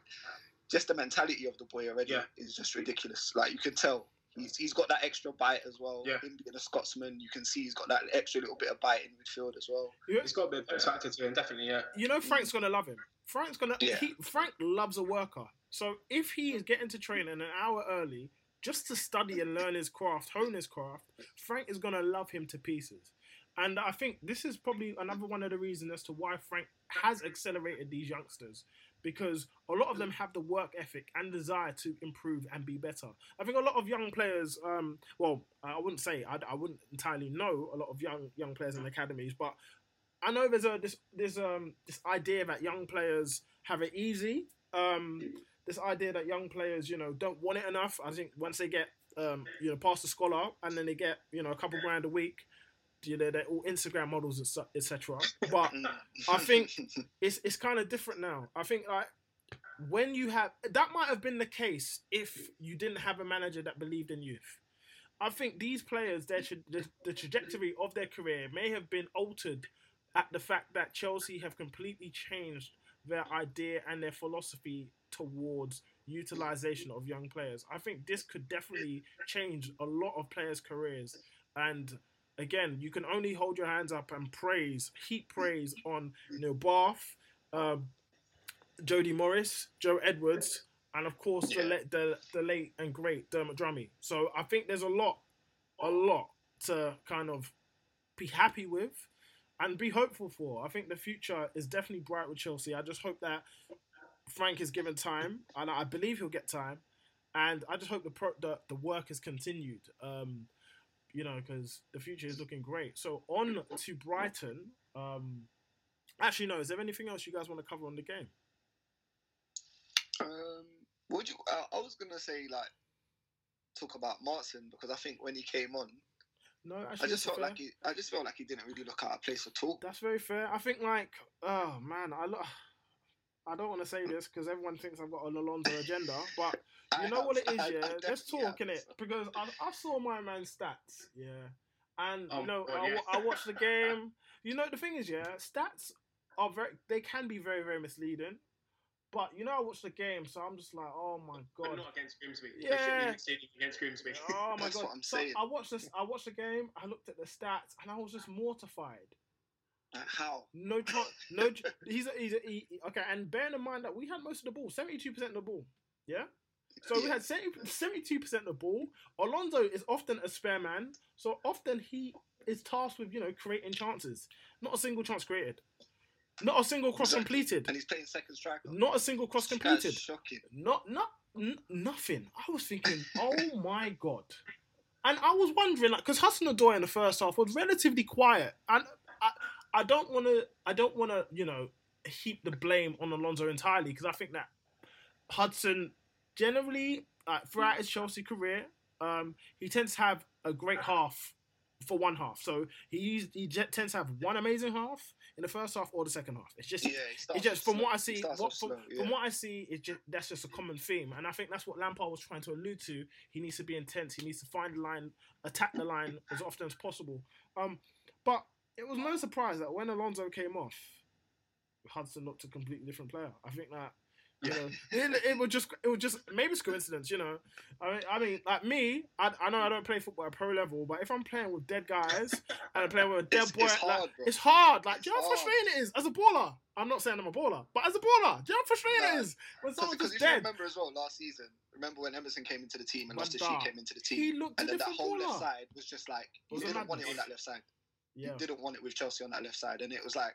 just the mentality of the boy already Yeah. is just ridiculous. Like you can tell. He's, he's got that extra bite as well. Yeah. Him being a Scotsman, you can see he's got that extra little bit of bite in midfield as well. You, He's got a bit of X factor to him, definitely. Yeah. you know Frank's gonna love him. Frank's gonna. Yeah. He, Frank loves a worker. So if he is getting to training an hour early just to study and learn his craft, hone his craft, Frank is gonna love him to pieces. And I think this is probably another one of the reasons as to why Frank has accelerated these youngsters. Because a lot of them have the work ethic and desire to improve and be better. I think a lot of young players, um, well, I wouldn't say I, I wouldn't entirely know a lot of young young players in academies, but I know there's a this this um this idea that young players have it easy. Um, this idea that young players, you know, don't want it enough. I think once they get um, you know, past the scholar and then they get you know a couple grand a week, you know, they're all Instagram models, etc. But I think [laughs] it's it's kind of different now. I think like when you have that might have been the case if you didn't have a manager that believed in youth. I think these players, their tra- the, the trajectory of their career may have been altered at the fact that Chelsea have completely changed their idea and their philosophy towards utilization of young players. I think this could definitely change a lot of players' careers. And again, you can only hold your hands up and praise, heap praise on you know Bath, um, Jody Morris, Joe Edwards, and of course the, the the late and great Dermot Drummy. So I think there's a lot, a lot to kind of be happy with and be hopeful for. I think the future is definitely bright with Chelsea. I just hope that Frank is given time, and I believe he'll get time. And I just hope the pro- the, the work is continued. Um, you know, because the future is looking great. So on to Brighton. Um, actually, no. Is there anything else you guys want to cover on the game? Um, would you? Uh, I was gonna say like talk about Martin because I think when he came on, No, actually, I just felt fair. like he, I just felt like he didn't really look out of place at all. That's very fair. I think like, oh man, I lo- I don't want to say this because everyone thinks I've got an Alonso agenda, but you know what it have. is, I- I yeah. Let's talk in it because I, I saw my man's stats, yeah, and Oh, you know God, I, yeah. wa- I watched the game. [laughs] You know the thing is, yeah, stats are very they can be very very misleading, but you know I watched the game, so I'm just like, oh my But god, not against Grimsby. Yeah. They should be misleading against Grimsby. oh my That's god. what I'm so saying. I watched this. I watched the game. I looked at the stats, and I was just mortified. Like, how? No chance. No. ch- He's a, he's a, he, he- okay. And bearing in mind that we had most of the ball, seventy-two percent of the ball. Yeah. So we had 72 percent of the ball. Alonso is often a spare man, so often he is tasked with you know creating chances. Not a single chance created. Not a single cross Exactly. completed. And he's playing second striker. Not a single cross That's completed. shocking. Not not n- nothing. I was thinking, oh [laughs] my god. And I was wondering, like, because Hudson Odoi in the first half was relatively quiet, and I, I don't want to, I don't want to, you know, heap the blame on Alonso entirely because I think that Hudson generally uh, throughout his Chelsea career, um, he tends to have a great half for one half. So he used, he je- tends to have one amazing half in the first half or the second half. It's just Yeah, starts it's just from slow. what I see, what, from, slow, from what I see, it's just that's just a common theme, and I think that's what Lampard was trying to allude to. He needs to be intense. He needs to find the line, attack the line as often as possible. Um, but it was no surprise that when Alonso came off, Hudson looked a completely different player. I think that. You know, it, it was just it was just maybe it's coincidence. You know, I mean, I mean, like me, I, I know I don't play football at pro level, but if I'm playing with dead guys [laughs] and I'm playing with a dead It's- boy, it's like, hard, bro. it's hard. Like, do you know how frustrating it is as a baller? I'm not saying I'm a baller, but as a baller, do you know how frustrating it Nah. is when someone's just you dead? remember as well last season, remember when Emerson came into the team and Loftus Cheek came into the team, he looked a and then that whole baller. left side was just like it didn't want it on that left side. Yeah, He didn't want it with Chelsea on that left side, and it was like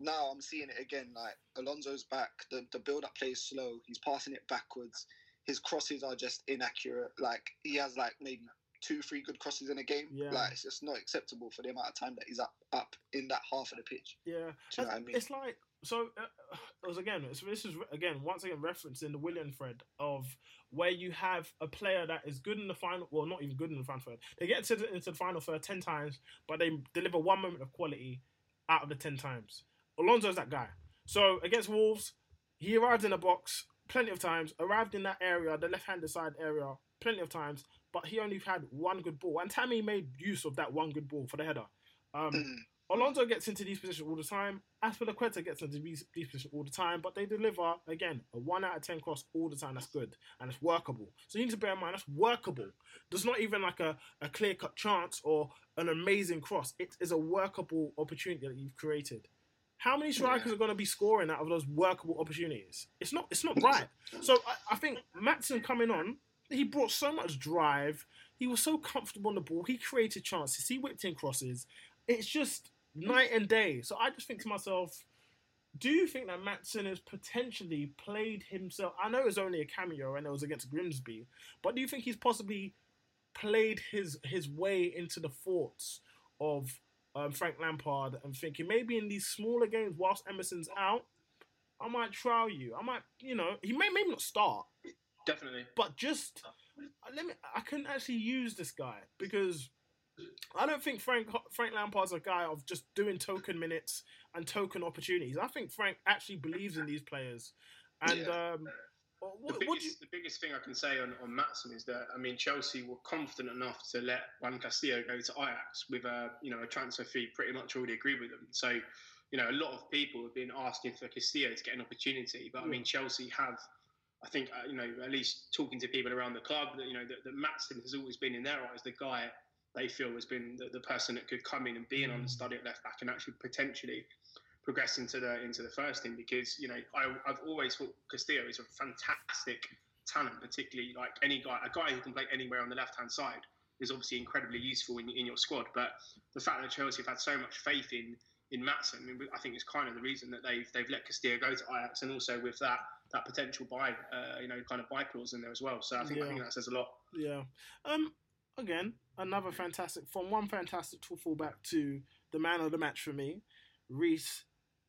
now I'm seeing it again. Like Alonso's back, the the build up play is slow. He's passing it backwards. His crosses are just inaccurate. Like he has like maybe two, three good crosses in a game. Yeah. Like it's just not acceptable for the amount of time that he's up up in that half of the pitch. Yeah, Do you know what I mean? it's like so. Uh, it was again. It's, this is again once again referenced in the Willian thread of where you have a player that is good in the final. Well, not even good in the final third. They get into the, into the final third ten times, but they deliver one moment of quality out of the ten times. Alonso's that guy. So against Wolves, he arrived in the box plenty of times. Arrived in that area, the left-handed side area, plenty of times. But he only had one good ball, and Tammy made use of that one good ball for the header. Um, [clears throat] Alonso gets into these positions all the time. Azpilicueta gets into these, these positions all the time, but they deliver again a one out of ten cross all the time. That's good and it's workable. So you need to bear in mind that's workable. There's not even like a, a clear cut chance or an amazing cross. It is a workable opportunity that you've created. How many strikers are going to be scoring out of those workable opportunities? It's not. It's not right. So I, I think Maatsen coming on, he brought so much drive. He was so comfortable on the ball. He created chances. He whipped in crosses. It's just night and day. So I just think to myself, do you think that Maatsen has potentially played himself? I know it was only a cameo and it was against Grimsby, but do you think he's possibly played his his way into the thoughts of um, Frank Lampard and thinking maybe in these smaller games whilst Emerson's out, I might trial you. I might, you know, he may maybe not start, Definitely. but just uh, let me. I can actually use this guy because I don't think Frank Frank Lampard's a guy of just doing token minutes and token opportunities. I think Frank actually believes in these players, and Yeah. um, what, what biggest, you, the biggest thing I can say on, on Maatsen is that I mean Chelsea were confident enough to let Juan Castillo go to Ajax with a you know a transfer fee pretty much already agreed with them. So you know a lot of people have been asking for Castillo to get an opportunity, but I mean Chelsea have. I think uh, you know at least talking to people around the club that you know that, that Maatsen has always been in their eyes the guy they feel has been the, the person that could come in and be an understudy at left back and actually potentially progress into the into the first team because you know I, I've always thought Castillo is a fantastic talent, particularly like any guy, a guy who can play anywhere on the left hand side is obviously incredibly useful in, in your squad. But the fact that Chelsea have had so much faith in in Maatsen, I, mean, I think is kind of the reason that they've they've let Castillo go to Ajax, and also with that that potential buy, uh, you know, kind of buy clause in there as well. So I think I think that says a lot. Yeah. Um. Again, another fantastic from one fantastic to fullback to the man of the match for me, Reece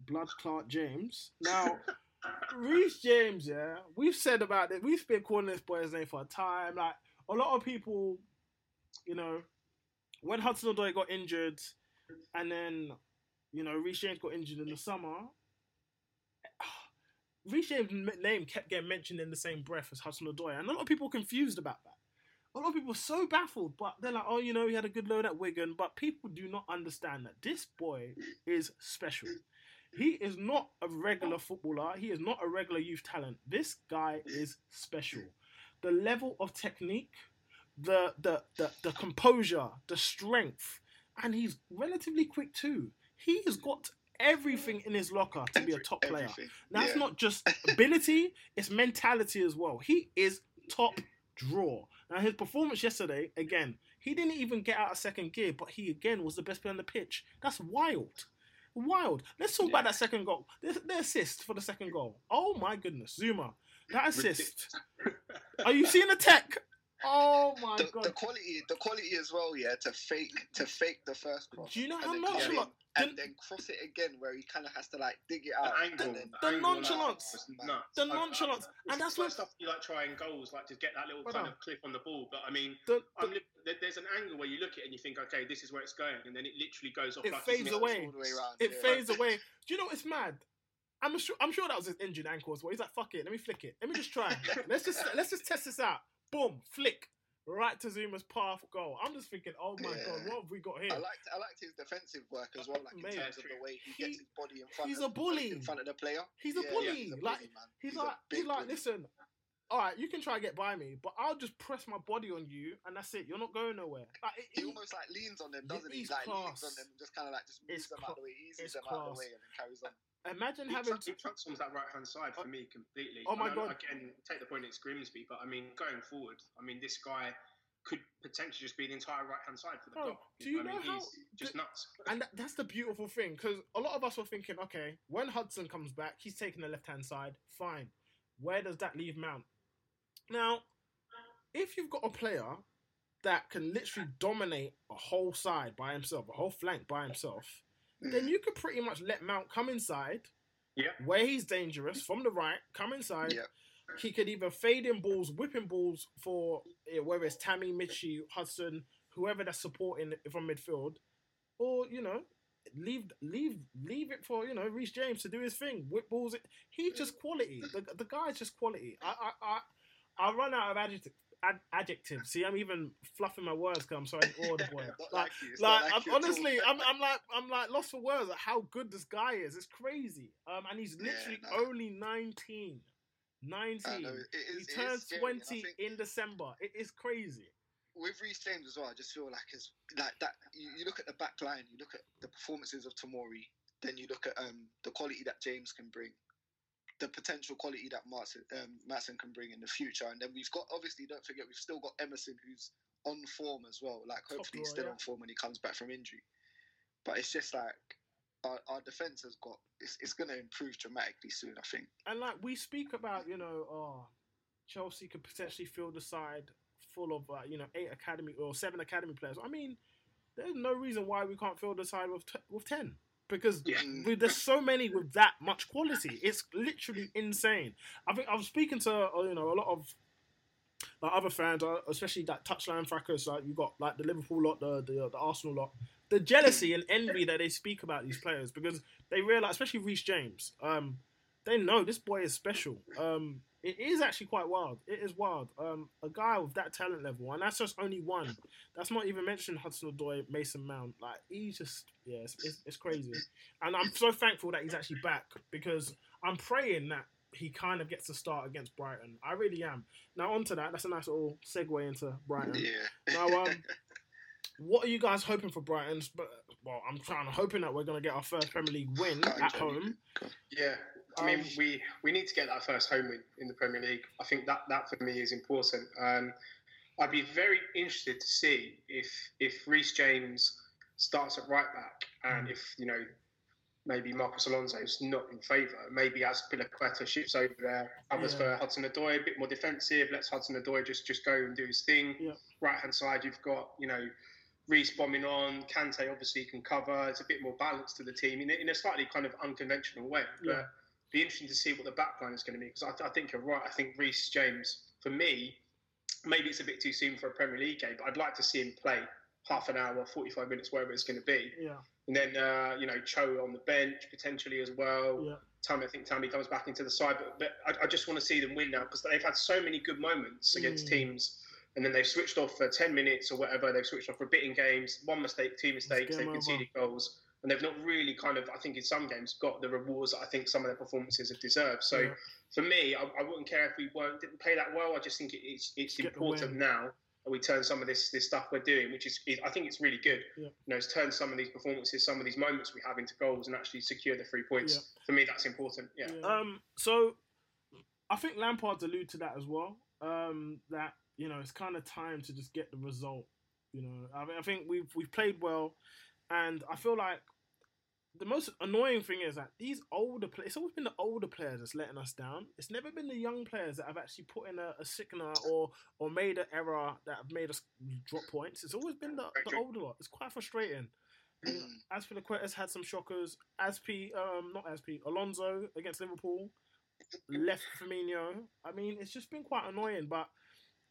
Blood Clark James. Now, [laughs] Reece James, yeah, we've said about it. We've been calling this boy's name for a time. Like a lot of people, you know, when Hudson Odoi got injured, and then you know Reece James got injured in the summer. [sighs] Reece James' name kept getting mentioned in the same breath as Hudson Odoi, and a lot of people confused about that. A lot of people were so baffled, but they're like, "Oh, you know, he had a good load at Wigan," but people do not understand that this boy is special. He is not a regular footballer. He is not a regular youth talent. This guy is special. The level of technique, the the the, the composure, the strength, and he's relatively quick too. He has got everything in his locker to be a top player. everything. Now it's Yeah. not just ability, it's mentality as well. He is top draw. Now his performance yesterday, again, he didn't even get out of second gear, but he again was the best player on the pitch. That's wild. Wild. Let's talk about that second goal. The, the assist for the second goal. Oh my goodness, Zouma. That assist. [laughs] Are you seeing the tech? Oh [laughs] my the, god. the quality, the quality as well, yeah, to fake to fake the first cross. Do you know and how then come nonchalant- in and the- then cross it again, where he kind of has to like dig it The out angle, and then The angle nonchalance. was. The I- I- nonchalance. it's And that's the what- stuff you like trying goals, like to get that little Brother. kind of clip on the ball. But I mean, The- I'm the- there's an angle where you look at it and you think, okay, this is where it's going, and then it literally goes off. It like fades away. all the way around. It yeah. fades away. [laughs] Do you know what's mad? I'm sure. I'm sure that was his injured ankle as well. He's like, "Fuck it, let me flick it. Let me just try. [laughs] let's just let's just test this out. Boom, flick, right to Zouma's path goal. I'm just thinking, oh my Yeah. god, what have we got here? I liked I liked his defensive work as well, like in Mate, terms of the way he, he- gets his body in front. he's of, a bully. in front of the player. He's a Yeah, bully. yeah, he's a like bully, man. he's, a like he's like, bully. listen. All right, you can try to get by me, but I'll just press my body on you, and that's it. You're not going nowhere. Like, it- He he- almost like leans on them, doesn't he? Like class. leans on them, and just kind of like just moves It's them cla- out of the way, eases it's them out of the way, and then carries on. imagine He, having tra- to, he transforms that right hand side for oh. me completely. Oh my And I- God. Again, take the point it's Grimsby, but I mean, going forward, I mean, this guy, could potentially just be the entire right hand side for the Bro, do you I mean, know how- he's just the- nuts. And that, that's the beautiful thing because a lot of us were thinking, okay, when Hudson comes back, he's taking the left hand side. Fine. Where does that leave Mount? Now, if you've got a player that can literally dominate a whole side by himself, a whole flank by himself, then you could pretty much let Mount come inside Yeah. where he's dangerous from the right, come inside. Yeah. He could either fade in balls, whipping balls for eh, whether it's Tammy, Michy, Hudson, whoever that's supporting from midfield, or you know, leave leave leave it for you know Reece James to do his thing, whip balls. He's just quality. The the guy's just quality. I I I, I run out of adjective. Ad, adjectives. See, I'm even fluffing my words because I'm so audible. [laughs] Not like, like like, I'm, you at all. honestly, I'm, I'm like, I'm like lost for words at how good this guy is. It's crazy. Um, and he's Yeah, literally no. only 19. 19. I know, it is- he is turns scary, and I 20 in December. It is crazy. with Reece James as well, I just feel like his like that. You, you look at the back line, you look at the performances of Tomori, then you look at um, the quality that James can bring, the potential quality that Maatsen, um, Maatsen can bring in the future, and then we've got obviously don't forget we've still got Emerson who's on form as well. Like hopefully he's still yeah. on form when he comes back from injury. But it's just like our, our defense has got it's, it's going to improve dramatically soon. I think. And like we speak about, you know, oh, Chelsea could potentially fill the side full of, uh, you know, eight academy or seven academy players. I mean, there's no reason why we can't fill the side with t- with ten because Yeah. we, there's so many with that much quality. It's literally insane. I think I was speaking to uh, you know a lot of like other fans, uh, especially that Touchline Fracas. Like you got like the Liverpool lot, the the, the Arsenal lot. The jealousy and envy that they speak about these players because they realize, especially Reece James, um, they know this boy is special. Um, it is actually quite wild. It is wild. Um, a guy with that talent level, and that's just only one. That's not even mentioning Hudson Odoi, Mason Mount. Like he's just, yeah, it's, it's, it's crazy. And I'm so thankful that he's actually back because I'm praying that he kind of gets to start against Brighton. I really am. Now onto that. That's a nice little segue into Brighton. Yeah. Now, um, what are you guys hoping for Brighton's? But well, I'm trying to hoping that we're going to get our first Premier League win at home. Yeah, I mean, we, we need to get that first home win in the Premier League. I think that, that for me is important. Um, I'd be very interested to see if if Reece James starts at right back and if you know maybe Marcos Alonso is not in favour. Maybe Azpilicueta shifts over there, others Yeah. for Hudson Odoi, a bit more defensive. Lets Hudson Odoi just just go and do his thing. Yeah. Right hand side, you've got you know. Reece bombing on, Kante obviously can cover. It's a bit more balance to the team in a, in a slightly kind of unconventional way. But Yeah. Be interesting to see what the back line is going to be because I, I think you're right. I think Reece James, for me, maybe it's a bit too soon for a Premier League game, but I'd like to see him play half an hour, 45 minutes, wherever it's going to be. Yeah, And then, uh, you know, Cho on the bench potentially as well. yeah, Tammy, I think Tammy comes back into the side, but, but I, I just want to see them win now because they've had so many good moments against Mm. teams. And then they've switched off for 10 minutes or whatever. They've switched off for a bit in games, one mistake, two mistakes, they've over. conceded goals. And they've not really kind of, I think in some games, got the rewards that I think some of their performances have deserved. So Yeah. for me, I, I wouldn't care if we weren't didn't play that well. I just think it, it's it's Get important now that we turn some of this this stuff we're doing, which is, is I think it's really good. Yeah. You know, it's turn some of these performances, some of these moments we have into goals and actually secure the three points. Yeah. For me, that's important. Yeah. Um, so I think Lampard's allude to that as well. Um, that you know it's kind of time to just get the result. You know, I, mean, I think we've we've played well, and I feel like the most annoying thing is that these older players. It's always been the older players that's letting us down. It's never been the young players that have actually put in a, a sickener or or made an error that have made us drop points. It's always been the, the older lot. It's quite frustrating. As for the Quetas had some shockers. Asp, um, not Asp, Alonso against Liverpool, left Firmino. I mean, it's just been quite annoying, but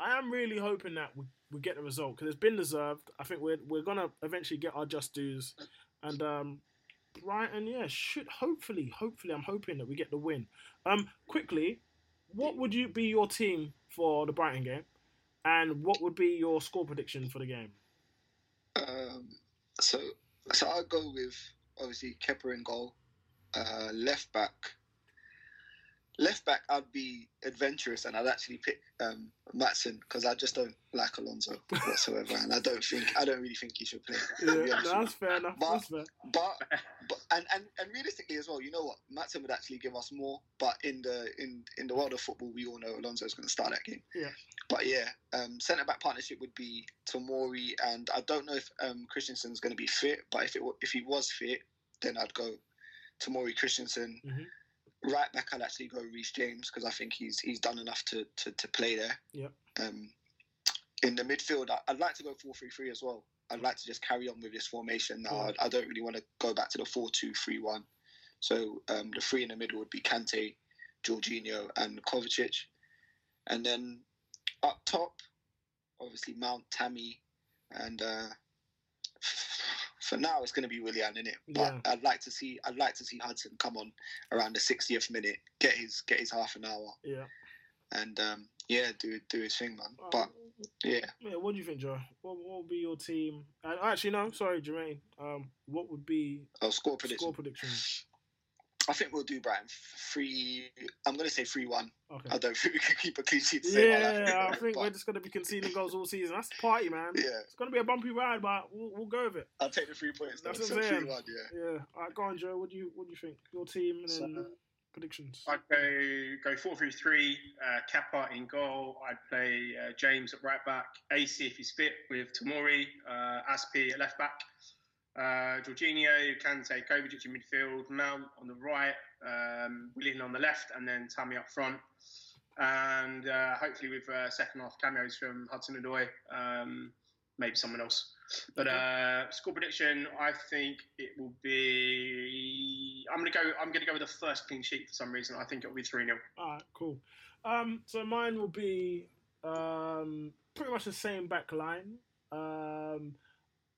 I am really hoping that we, we get the result because it's been deserved. I think we're we're gonna eventually get our just dues, and um, Brighton, yeah, should hopefully, hopefully, I'm hoping that we get the win. Um, quickly, what would you be your team for the Brighton game, and what would be your score prediction for the game? Um, so so I'll go with obviously Kepa in goal, uh, left back. Left back, I'd be adventurous and I'd actually pick um, Maatsen because I just don't like Alonso whatsoever, and I don't think I don't really think he should play. Yeah, no, that's fair enough. But- That's fair. but but and, and and realistically as well, you know what? Maatsen would actually give us more. But in the in in the world of football, we all know Alonso is going to start that game. Yeah. But yeah, um, centre back partnership would be Tomori, and I don't know if um, Christensen's going to be fit. But if it if he was fit, then I'd go Tomori Christensen. Mhm. Right back, I'd actually go Reece James because I think he's he's done enough to to, to play there. Yep. Um, in the midfield, I- I'd like to go 4 3 3 as well. I'd like to just carry on with this formation now. Yeah. I, I don't really want to go back to the 4 2 3 1. So um, the three in the middle would be Kante, Jorginho, and Kovacic. And then up top, obviously Mount, Tammy, and uh, for now it's going to be Willian in it. But Yeah. I'd like to see I'd like to see Hudson come on around the 60th minute, get his get his half an hour, Yeah. and um, yeah, do do his thing, man. Oh, But yeah, Yeah, what do you think, Joe? What, what would be your team? And actually, no, sorry, Jermaine. Um, what would be I'll score prediction. score predictions? I think we'll do Brighton three. I'm going to say three one. Okay. I don't [laughs] think we can keep a clean sheet. to save our. Yeah, I [laughs] think but we're just gonna be conceding goals all season. That's the party, man. Yeah. It's gonna be a bumpy ride, but we'll, we'll go with it. I'll take the three points. Though. That's what So I'm saying. three one. Yeah. Yeah. All right, go on, Joe. What do you what do you think? Your team and then So- predictions. I'd go go four three three. Uh, Kepa in goal. I'd play uh, James at right back. AC if he's fit with Tomori. Uh, Aspi at left back. Uh, Jorginho, Kante, Kovacic in midfield. Mount on the right. Um, Willian on the left, and then Tammy up front. And uh, hopefully with uh, second half cameos from Hudson Odoi. Um, maybe someone else. But uh, score prediction, I think it will be. I'm gonna go. I'm gonna go with the first clean sheet for some reason. I think it'll be three 0 All right, cool. Um, so mine will be um, pretty much the same back line. Um,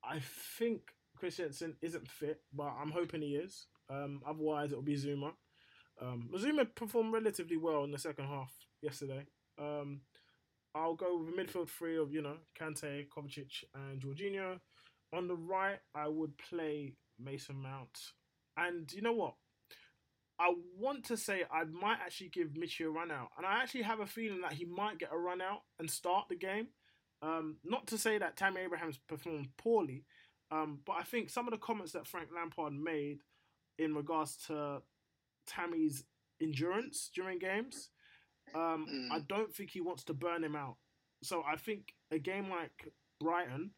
I think Christensen isn't fit, but I'm hoping he is. Um, otherwise, it'll be Zouma. Um, Zouma performed relatively well in the second half yesterday. Um, I'll go with a midfield three of you know Kante, Kovacic, and Jorginho. On the right, I would play Mason Mount, and you know what? I want to say I might actually give Michy a run out, and I actually have a feeling that he might get a run out and start the game. Um, not to say that Tammy Abraham's performed poorly, um, but I think some of the comments that Frank Lampard made in regards to Tammy's endurance during games, um, Mm. I don't think he wants to burn him out. So I think a game like Brighton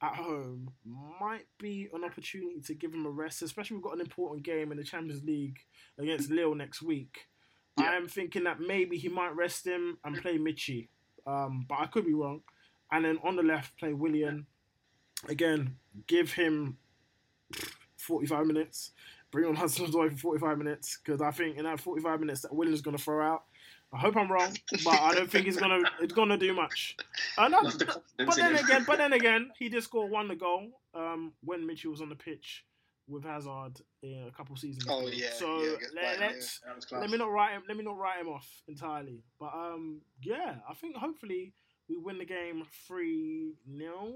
at home might be an opportunity to give him a rest, especially we've got an important game in the Champions League against Lille next week. I am thinking that maybe he might rest him and play Michy, um, but I could be wrong. And then on the left, play Willian. Again, give him 45 minutes. Bring on Hudson Odoi for 45 minutes because I think in that 45 minutes that Willian's going to throw out. I hope I'm wrong, but I don't think he's gonna it's gonna do much. Uh, no, but then again, but then again, he did score one goal um, when Mitchell was on the pitch with Hazard in a couple seasons Oh, yeah, so yeah, let, us class. let me not write him. Let me not write him off entirely. But um, yeah, I think hopefully we win the game three 0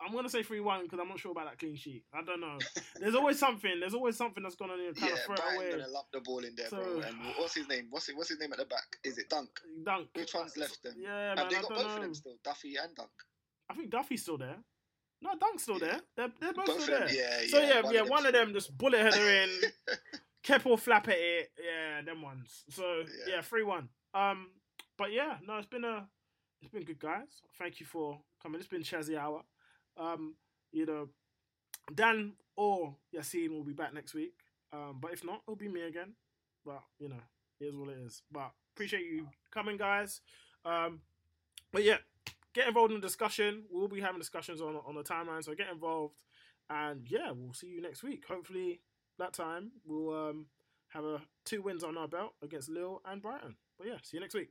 I'm gonna say three one because I'm not sure about that clean sheet. I don't know. There's always something. There's always something that's gonna you know, kind Yeah, of throw away. gonna lump the ball in there, So- bro. And what's his name? What's it? What's his name at the back? Is it Dunk? Dunk. Which one's left then? Yeah, Have man. they got both know. of them still? Duffy and Dunk. I think Duffy's still there. No, Dunk's still there. They're, they're both, Both still them, there. yeah, so yeah, yeah, one yeah, of them one of them just bullet header in, [laughs] Keppel flap at it. Yeah, them ones. So Yeah. yeah, three one. Um, but yeah, no, it's been a, it's been good, guys. Thank you for coming. It's been Chessy Hour. Um, you know, Dan or Yassine will be back next week. Um, but if not, it'll be me again. But you know, it is what it is. But appreciate you coming, guys. Um, but yeah, get involved in the discussion. We'll be having discussions on on the timeline, so get involved. And yeah, we'll see you next week. Hopefully, that time we'll um, have a two wins on our belt against Lille and Brighton. But yeah, see you next week.